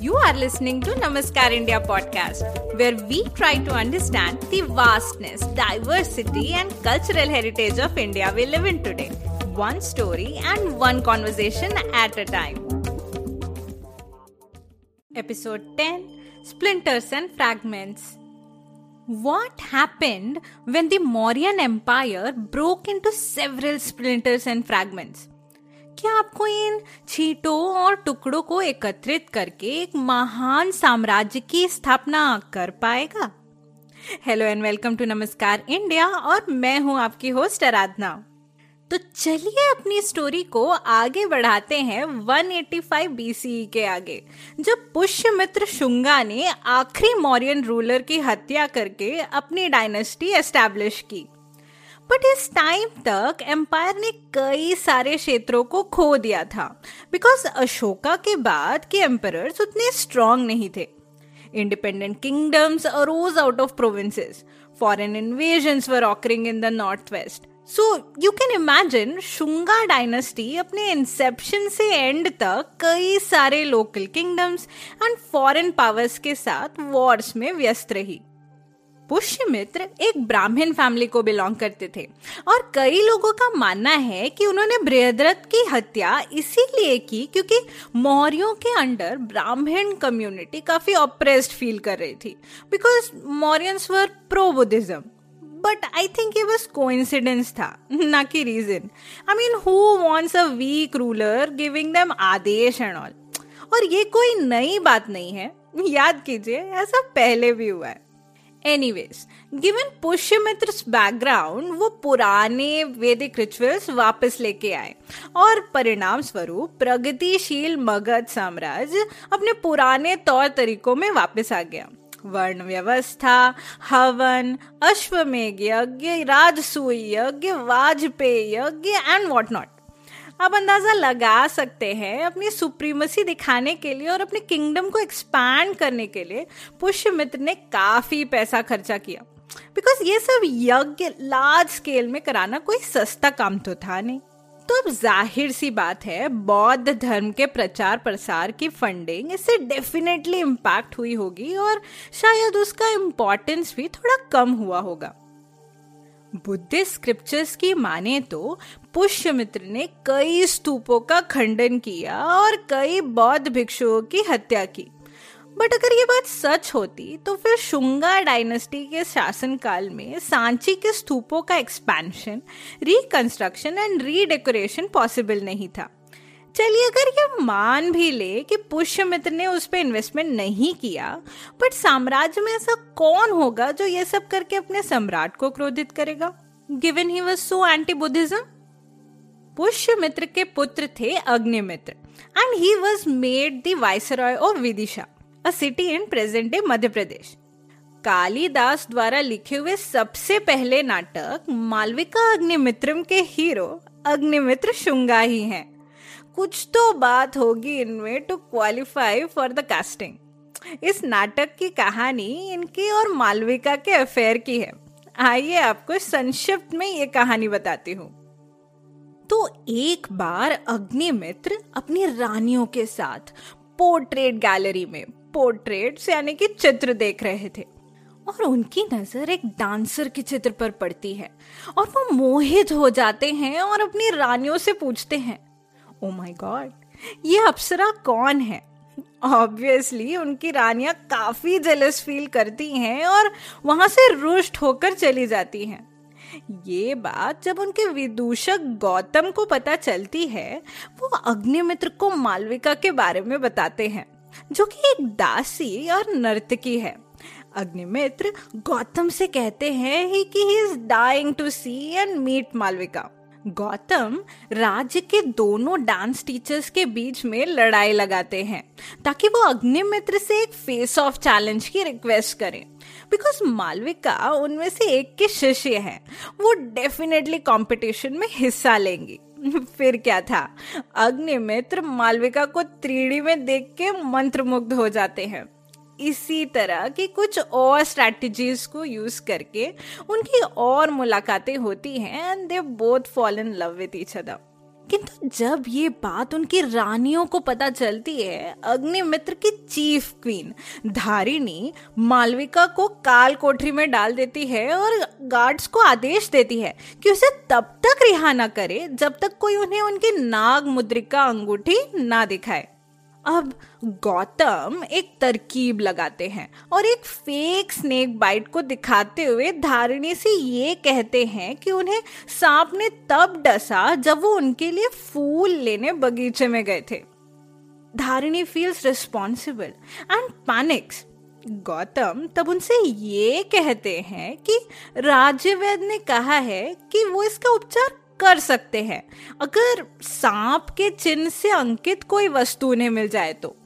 You are listening to Namaskar India podcast, where we try to understand the vastness, diversity, and cultural heritage of India we live in today, one story and one conversation at a time. Episode 10 Splinters and Fragments. What happened when the Mauryan Empire broke into several splinters and fragments? क्या आपको इन छीटों और टुकड़ों को एकत्रित करके एक महान साम्राज्य की स्थापना कर पाएगा? Hello and welcome to Namaskar India और मैं हूँ आपकी होस्ट आराधना तो चलिए अपनी स्टोरी को आगे बढ़ाते हैं 185 बीसी के आगे जब पुष्यमित्र शुंगा ने आखिरी मौर्यन रूलर की हत्या करके अपनी डायनेस्टी एस्टेब्लिश की। बट इस टाइम तक एम्पायर ने कई सारे क्षेत्रों को खो दिया था। बिकॉज़ अशोका के बाद के एम्पर उतने स्ट्रांग नहीं थे। Independent kingdoms arose out of provinces foreign invasion were occurring in the north west so you can imagine Shunga dynasty अपने इंसेप्शन से एंड तक कई सारे local kingdoms and foreign powers के साथ वॉर्स में व्यस्त रही। पुष्यमित्र एक ब्राह्मण फैमिली को बिलोंग करते थे। और कई लोगों का मानना है कि उन्होंने बृहद्रथ की हत्या इसीलिए की क्योंकि मौर्यों के अंडर ब्राह्मण कम्युनिटी काफ़ी ऑप्रेस्ड फील कर रही थी। Because Mauryans were pro Buddhism but I think ये बस कोइंसिडेंस था, ना कि reason I mean who wants a weak ruler giving them Adesh and all और ये कोई नई बात नहीं है। याद कीजिए, ऐसा पहले भी हुआ है। एनीवेज गिवन पुष्यमित्र बैकग्राउंड वो पुराने वैदिक रिचुअल्स वापस लेके आए। और परिणाम स्वरूप प्रगतिशील मगध साम्राज्य अपने पुराने तौर तरीकों में वापस आ गया। वर्ण व्यवस्था, हवन, अश्वमेघ यज्ञ, राजसूय यज्ञ, वाजपेय यज्ञ एंड वॉट नॉट आप अंदाज़ा लगा सकते हैं अपनी सुप्रीमसी दिखाने के लिए और अपने किंगडम को एक्सपैंड करने के लिए पुष्यमित्र ने काफ़ी पैसा खर्चा किया। बिकॉज़ ये सब यज्ञ लार्ज स्केल में कराना कोई सस्ता काम तो था नहीं। तो अब ज़ाहिर सी बात है, बौद्ध धर्म के प्रचार प्रसार की फंडिंग इससे डेफिनेटली इम्पैक्ट हुई होगी और शायद उसका इम्पोर्टेंस भी थोड़ा कम हुआ होगा। बुद्धिस्ट स्क्रिप्चर्स की माने तो पुष्यमित्र ने कई स्तूपों का खंडन किया और कई बौद्ध भिक्षुओं की हत्या की। बट अगर ये बात सच होती तो फिर शुंगा डायनेस्टी के शासनकाल में सांची के स्तूपों का expansion reconstruction and redecoration possible नहीं था। चलिए, अगर ये मान भी ले कि पुष्यमित्र ने उस पर इन्वेस्टमेंट नहीं किया बट साम्राज्य में ऐसा कौन होगा जो ये सब करके अपने सम्राट को क्रोधित करेगा? Given he was so anti Buddhism Pushyamitra के पुत्र थे Agnimitra and he was made the viceroy of Vidisha a city in present day Madhya Pradesh Kalidas द्वारा लिखे हुए सबसे पहले नाटक मालविका अग्निमित्रम के हीरो अग्निमित्र शुंगा ही हैं। कुछ तो बात होगी इनमें to qualify for the casting इस नाटक की कहानी इनकी और मालविका के अफेयर की है। आइए आपको संक्षिप्त में ये कहानी बताती हूँ। तो एक बार अग्निमित्र अपनी रानियों के साथ पोर्ट्रेट गैलरी में पोर्ट्रेट यानी कि चित्र देख रहे थे और उनकी नज़र एक डांसर के चित्र पर पड़ती है और वो मोहित हो जाते हैं और अपनी रानियों से पूछते हैं ओ माय गॉड ये अप्सरा कौन है? ऑब्वियसली उनकी रानियाँ काफ़ी जेलस फील करती हैं और वहाँ से रुष्ट होकर चली जाती हैं। ये बात जब उनके विदूषक गौतम को पता चलती है, वो अग्निमित्र को मालविका के बारे में बताते हैं, जो कि एक दासी और नर्तकी है। अग्निमित्र गौतम से कहते हैं कि he is dying to see and meet Malavika. Gautam राज्य के दोनों डांस टीचर्स के बीच में लड़ाई लगाते हैं, ताकि वो अग्निमित्र से एक फेस ऑफ़ चैलेंज की रिक्वेस्ट करें। बिकॉज़ मालविका उनमें से एक के शिष्य है, वो डेफिनेटली कंपटीशन में हिस्सा लेंगी। फिर क्या था? अग्निमित्र मालविका को त्रीडी में देख के मंत्रमुग्ध हो जाते हैं। इसी तरह की कुछ और स्ट्रैटेजीज को यूज़ करके उनकी और मुलाकातें होती हैं and they both fall in love with each other किंतु जब ये बात उनकी रानियों को पता चलती है, अग्निमित्र की चीफ क्वीन धारिणी, मालविका को काल कोठरी में डाल देती है और गार्ड्स को आदेश देती है कि उसे तब तक रिहा ना करे जब तक कोई उन्हें उनकी नाग मुद्रिका अंगूठी ना दिखाए। अब गौतम एक तरकीब लगाते हैं और एक फेक स्नेक बाइट को दिखाते हुए धारिणी से ये कहते हैं कि उन्हें सांप ने तब डसा जब वो उनके लिए फूल लेने बगीचे में गए थे। Dharini feels responsible and panics Gautam तब उनसे ये कहते हैं कि राज्यवैद ने कहा है कि वो इसका उपचार कर सकते हैं। अगर सांप के चिन्ह से अंकित कोई वस्तु उन्हें मिल जाए तो।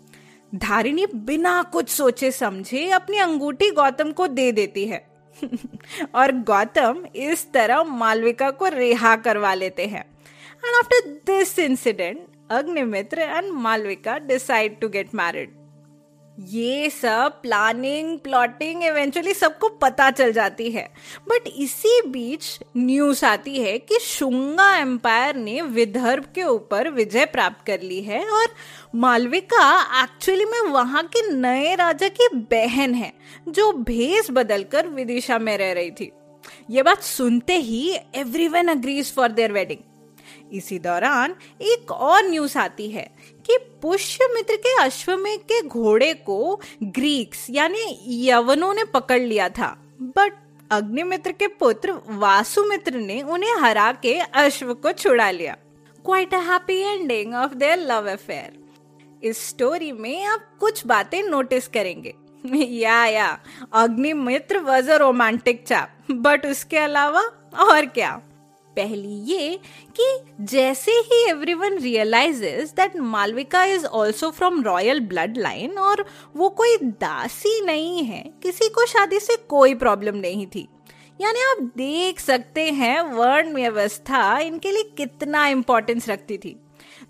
धारिणी बिना कुछ सोचे समझे अपनी अंगूठी गौतम को दे देती है। और गौतम इस तरह मालविका को रिहा करवा लेते हैं। And after this incident Agnimitra and Malavika decide to get married ये सब प्लानिंग प्लॉटिंग इवेंचुअली सबको पता चल जाती है। बट इसी बीच न्यूज़ आती है कि शुंगा एम्पायर ने विदर्भ के ऊपर विजय प्राप्त कर ली है और मालविका एक्चुअली में वहाँ के नए राजा की बहन है, जो भेस बदलकर विदिशा में रह रही थी। ये बात सुनते ही everyone agrees for their wedding इसी दौरान एक और न्यूज़ आती है कि पुष्यमित्र के अश्वमेघ के घोड़े को ग्रीक्स, यानी यवनों ने पकड़ लिया था। बट अग्निमित्र के पुत्र वासुमित्र ने उन्हें हरा के अश्व को छुड़ा लिया। Quite happy ending of their love affair इस स्टोरी में आप कुछ बातें नोटिस करेंगे। Yeah yeah, Agnimitra was a romantic chap but उसके अलावा और क्या? पहली ये कि जैसे ही everyone realises that Malavika is also from royal blood line और वो कोई दासी नहीं है, किसी को शादी से कोई प्रॉब्लम नहीं थी। यानी आप देख सकते हैं वर्ण व्यवस्था इनके लिए कितना इम्पोर्टेंस रखती थी।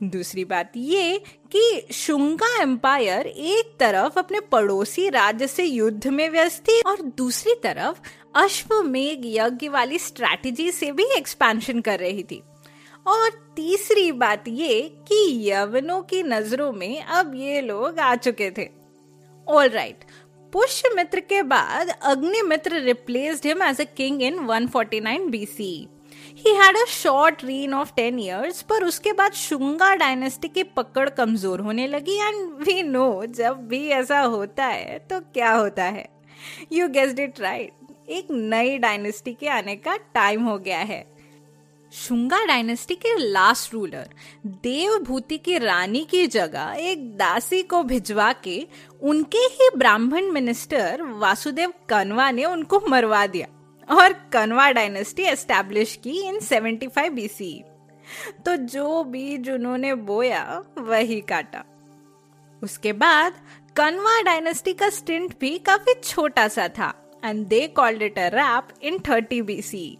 दूसरी बात ये कि शुंगा एम्पायर एक तरफ़ अपने पड़ोसी राज्य से युद्ध में व्यस्त थी और दूसरी तरफ़ अश्वमेघ यज्ञ वाली स्ट्रैटेजी से भी एक्सपेंशन कर रही थी। और तीसरी बात ये कि यवनों की नज़रों में अब ये लोग आ चुके थे। ऑल राइट पुष्यमित्र के बाद Agnimitra replaced him as a king in 149 BC he had a short reign of ten years पर उसके बाद शुंगा डायनेस्टी की पकड़ कमज़ोर होने लगी। एंड वी नो जब भी ऐसा होता है तो क्या होता है? यू गेस्ड इट राइट एक नई डायनेस्टी के आने का टाइम हो गया है। शुंगा डायनेस्टी के लास्ट रूलर देवभूति की रानी की जगह एक दासी को भिजवा के उनके ही ब्राह्मण मिनिस्टर वासुदेव कनवा ने उनको मरवा दिया और कनवा डायनेस्टी एस्टैब्लिश की इन 75 बीसी तो जो बीज उन्होंने बोया, वही काटा। उसके बाद कनवा डायनेस्टी का स्टिंट भी काफ़ी छोटा सा था। And they called it a wrap in 30 BC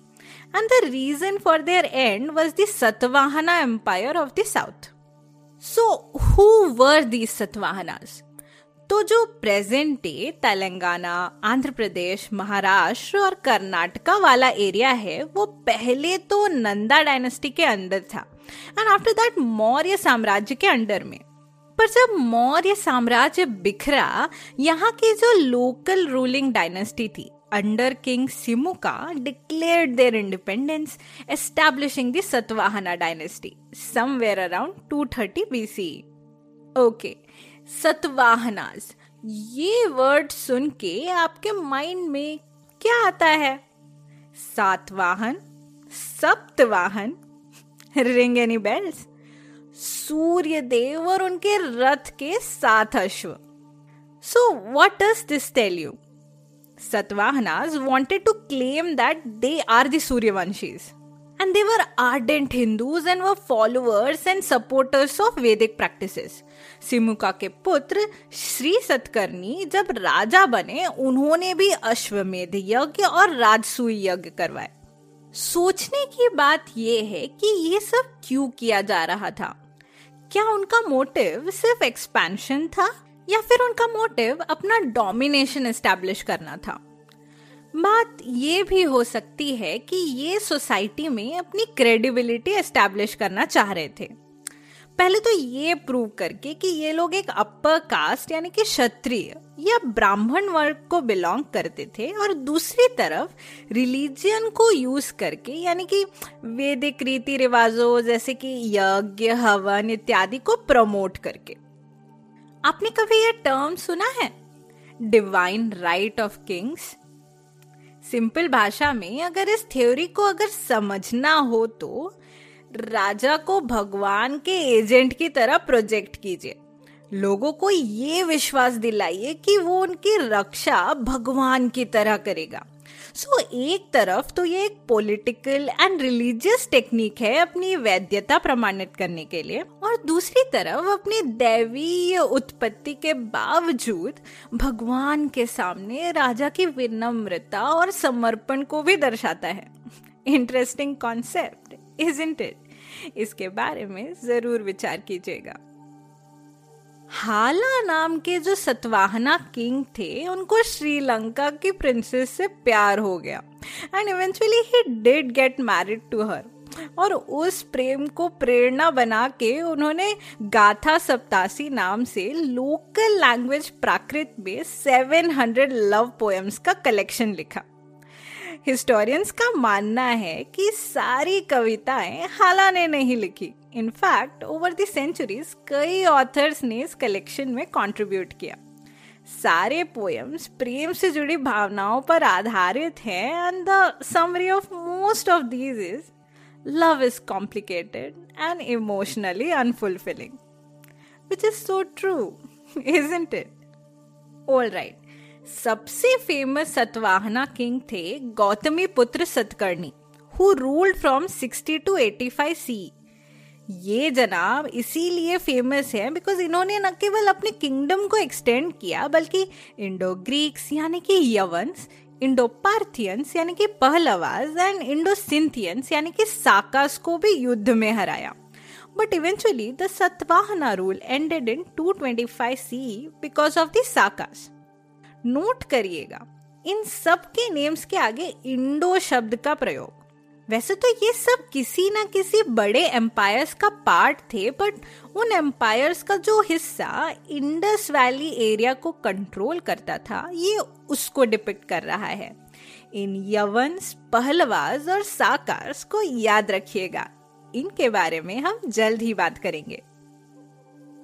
and the reason for their end was the Satavahana empire of the south so who were these Satavahanas तो जो प्रेजेंट डे तेलंगाना आंध्र प्रदेश महाराष्ट्र और कर्नाटका वाला एरिया है, वो पहले तो नंदा डायनेस्टी के अंदर था. एंड आफ्टर दैट मौर्य साम्राज्य के अंडर में. पर जब मौर्य साम्राज्य बिखरा, यहाँ की जो लोकल रूलिंग डायनेस्टी थी under king Simuka declared their independence establishing the Satavahana dynasty somewhere around 230 BC okay Satavahanas ये वर्ड सुन के आपके माइंड में क्या आता है? Satavahana, Saptavahana ring any bells Surya Dev और उनके रथ के सात अश्व। So what does this tell you Satavahanas wanted to claim that they are the Suryavanshis and they were ardent Hindus and were followers and supporters of Vedic practices. Simuka के पुत्र श्री सतकर्णी जब राजा बने, उन्होंने भी अश्वमेध यज्ञ और राजसूय यज्ञ करवाए। सोचने की बात यह है कि ये सब क्यों किया जा रहा था? क्या उनका मोटिव सिर्फ़ एक्सपेंशन था, या फिर उनका मोटिव अपना डोमिनेशन एस्टेब्लिश करना था? बात ये भी हो सकती है कि ये सोसाइटी में अपनी क्रेडिबिलिटी एस्टेब्लिश करना चाह रहे थे। पहले तो ये प्रूव करके कि ये लोग एक अपर कास्ट यानी कि क्षत्रिय या ब्राह्मण वर्ग को बिलोंग करते थे और दूसरी तरफ़ रिलीजियन को यूज़ करके, यानी कि वैदिक रीति रिवाजों जैसे कि यज्ञ, हवन इत्यादि को प्रमोट करके। आपने कभी यह टर्म सुना है? Divine right of kings simple भाषा में अगर इस थ्योरी को अगर समझना हो तो राजा को भगवान के एजेंट की तरह प्रोजेक्ट कीजिए। लोगों को ये विश्वास दिलाइए कि वो उनकी रक्षा भगवान की तरह करेगा। सो so, एक तरफ़ तो ये एक पॉलिटिकल एंड रिलीजियस टेक्निक है अपनी वैद्यता प्रमाणित करने के लिए और दूसरी तरफ़ अपनी दैवीय उत्पत्ति के बावजूद भगवान के सामने राजा की विनम्रता और समर्पण को भी दर्शाता है। इंटरेस्टिंग कॉन्सेप्ट इज़ इट इसके बारे में ज़रूर विचार कीजिएगा। हाला नाम के जो सतवाहना किंग थे, उनको श्रीलंका की प्रिंसेस से प्यार हो गया। And eventually he did get married to her और उस प्रेम को प्रेरणा बना के उन्होंने गाथा सप्तासी नाम से लोकल लैंग्वेज प्राकृत में 700 लव पोएम्स का कलेक्शन लिखा। हिस्टोरियंस का मानना है कि सारी कविताएँ हाला ने नहीं लिखी। In fact over the centuries कई ऑथर्स ने इस कलेक्शन में कंट्रीब्यूट किया सारे पोएम्स प्रेम से जुड़ी भावनाओं पर आधारित हैं and the summary of most of these is love is complicated and emotionally unfulfilling which is so true isn't it all right सबसे फ़ेमस सतवाहना किंग थे Gautami Putra Satakarni who ruled from 60 to 85 C ये जनाब इसीलिए famous है because इन्होंने न केवल अपने किंगडम को एक्सटेंड किया, बल्कि इंडो ग्रीक्स यानी कि यवंस इंडो पार्थियंस यानी कि पहलवाज एंड इंडो सिंथियंस यानी कि साकास को भी युद्ध में हराया। But eventually the Satavahana rule ended in 225 C because of the Sakas note करिएगा, इन सब के नेम्स के आगे इंडो शब्द का प्रयोग। वैसे तो ये सब किसी ना किसी बड़े एम्पायर्स का पार्ट थे बट उन एम्पायर्स का जो हिस्सा इंडस वैली एरिया को कंट्रोल करता था, ये उसको डिपिक्ट कर रहा है। इन यवंस, पहलवाज और साकार्स को याद रखिएगा। इनके बारे में हम जल्द ही बात करेंगे।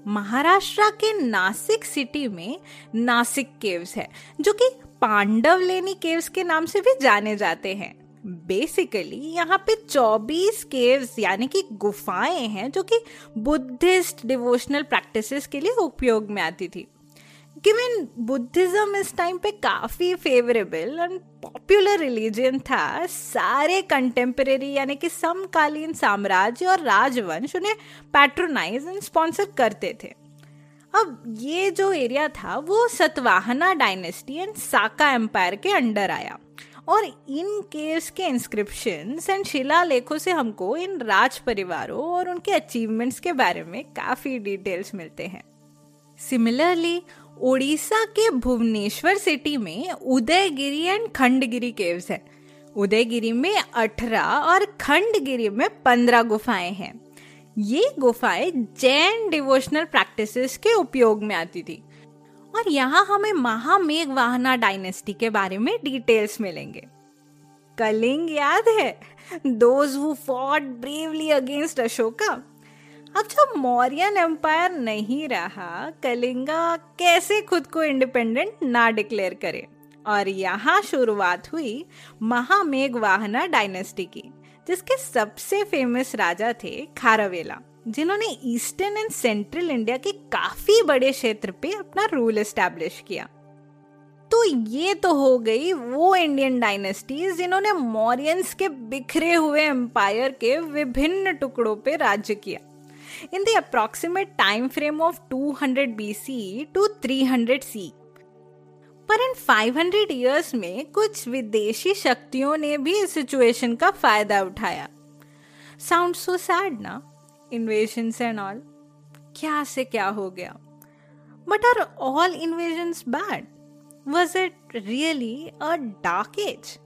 महाराष्ट्र के नासिक सिटी में नासिक केव्स है, जो कि पांडव लेनी केव्स के नाम से भी जाने जाते हैं। बेसिकली यहाँ पे 24 केव्स यानी कि गुफाएँ हैं, जो कि बुद्धिस्ट डिवोशनल प्रैक्टिसेस के लिए उपयोग में आती थी। गिवन बुद्धिज्म इस टाइम पे काफ़ी फेवरेबल एंड पॉपुलर रिलीजन था, सारे कंटेम्परेरी यानी कि समकालीन साम्राज्य और राजवंश उन्हें पैट्रोनाइज एंड स्पॉन्सर करते थे। अब ये जो एरिया था, वो Satavahana dynasty and Saka empire के अंडर आया। और इन केव्स के इंस्क्रिप्शन एंड शिला लेखों से हमको इन राज परिवारों और उनके अचीवमेंट्स के बारे में काफ़ी डिटेल्स मिलते हैं। सिमिलरली ओडिशा के भुवनेश्वर सिटी में उदयगिरी एंड खंडगिरी केव्स हैं। उदयगिरी में अठारह और खंडगिरी में पंद्रह गुफाएँ हैं। ये गुफाएँ जैन डिवोशनल प्रैक्टिसेस के उपयोग में आती थी। और यहाँ हमें महामेघ वाहना डायनेस्टी के बारे में डिटेल्स मिलेंगे। कलिंग याद है? Those who fought bravely against Ashoka अब जब मौर्यन एम्पायर नहीं रहा, कलिंगा कैसे खुद को इंडिपेंडेंट ना डिक्लेयर करे? और यहाँ शुरुआत हुई महामेघ वाहना डायनेस्टी की, जिसके सबसे फ़ेमस राजा थे खारवेला। जिन्होंने ईस्टर्न एंड सेंट्रल इंडिया के काफ़ी बड़े क्षेत्र पे अपना रूल एस्टैब्लिश किया। तो ये तो हो गई वो इंडियन डायनेस्टीज जिन्होंने मौर्यंस के बिखरे हुए एम्पायर के विभिन्न टुकड़ों पे राज्य किया। In the approximate time frame of 200 BC to 300 C पर इन 500 इयर्स में कुछ विदेशी शक्तियों ने भी इस सिचुएशन का फ़ायदा उठाया। साउंड सो सैड ना? इन्वेजन एंड ऑल क्या से क्या हो गया? But are all invasion bad was it really a dark age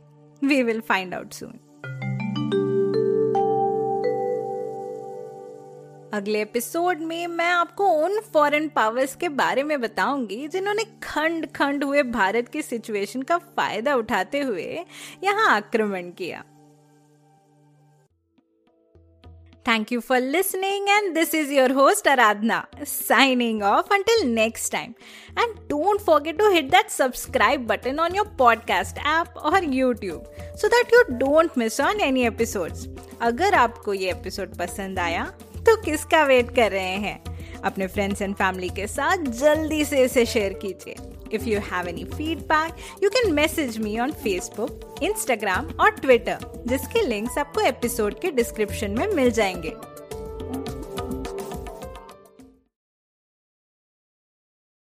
we will find out soon अगले एपिसोड में मैं आपको उन फॉरेन पावर्स के बारे में बताऊँगी जिन्होंने खंड खंड हुए भारत की सिचुएशन का फ़ायदा उठाते हुए यहाँ आक्रमण किया। Thank you for listening, and this is your host Aradhna signing off until next time. And don't forget to hit that subscribe button on your podcast app or YouTube so that you don't miss on any episodes. अगर आपको ये episode पसंद आया तो किसका wait कर रहे हैं अपने फ्रेंड्स एंड फैमिली के साथ जल्दी से इसे शेयर कीजिए if you have any feedback, you can message me on Facebook, Instagram और Twitter, जिसके लिंक्स आपको एपिसोड के डिस्क्रिप्शन में मिल जाएँगे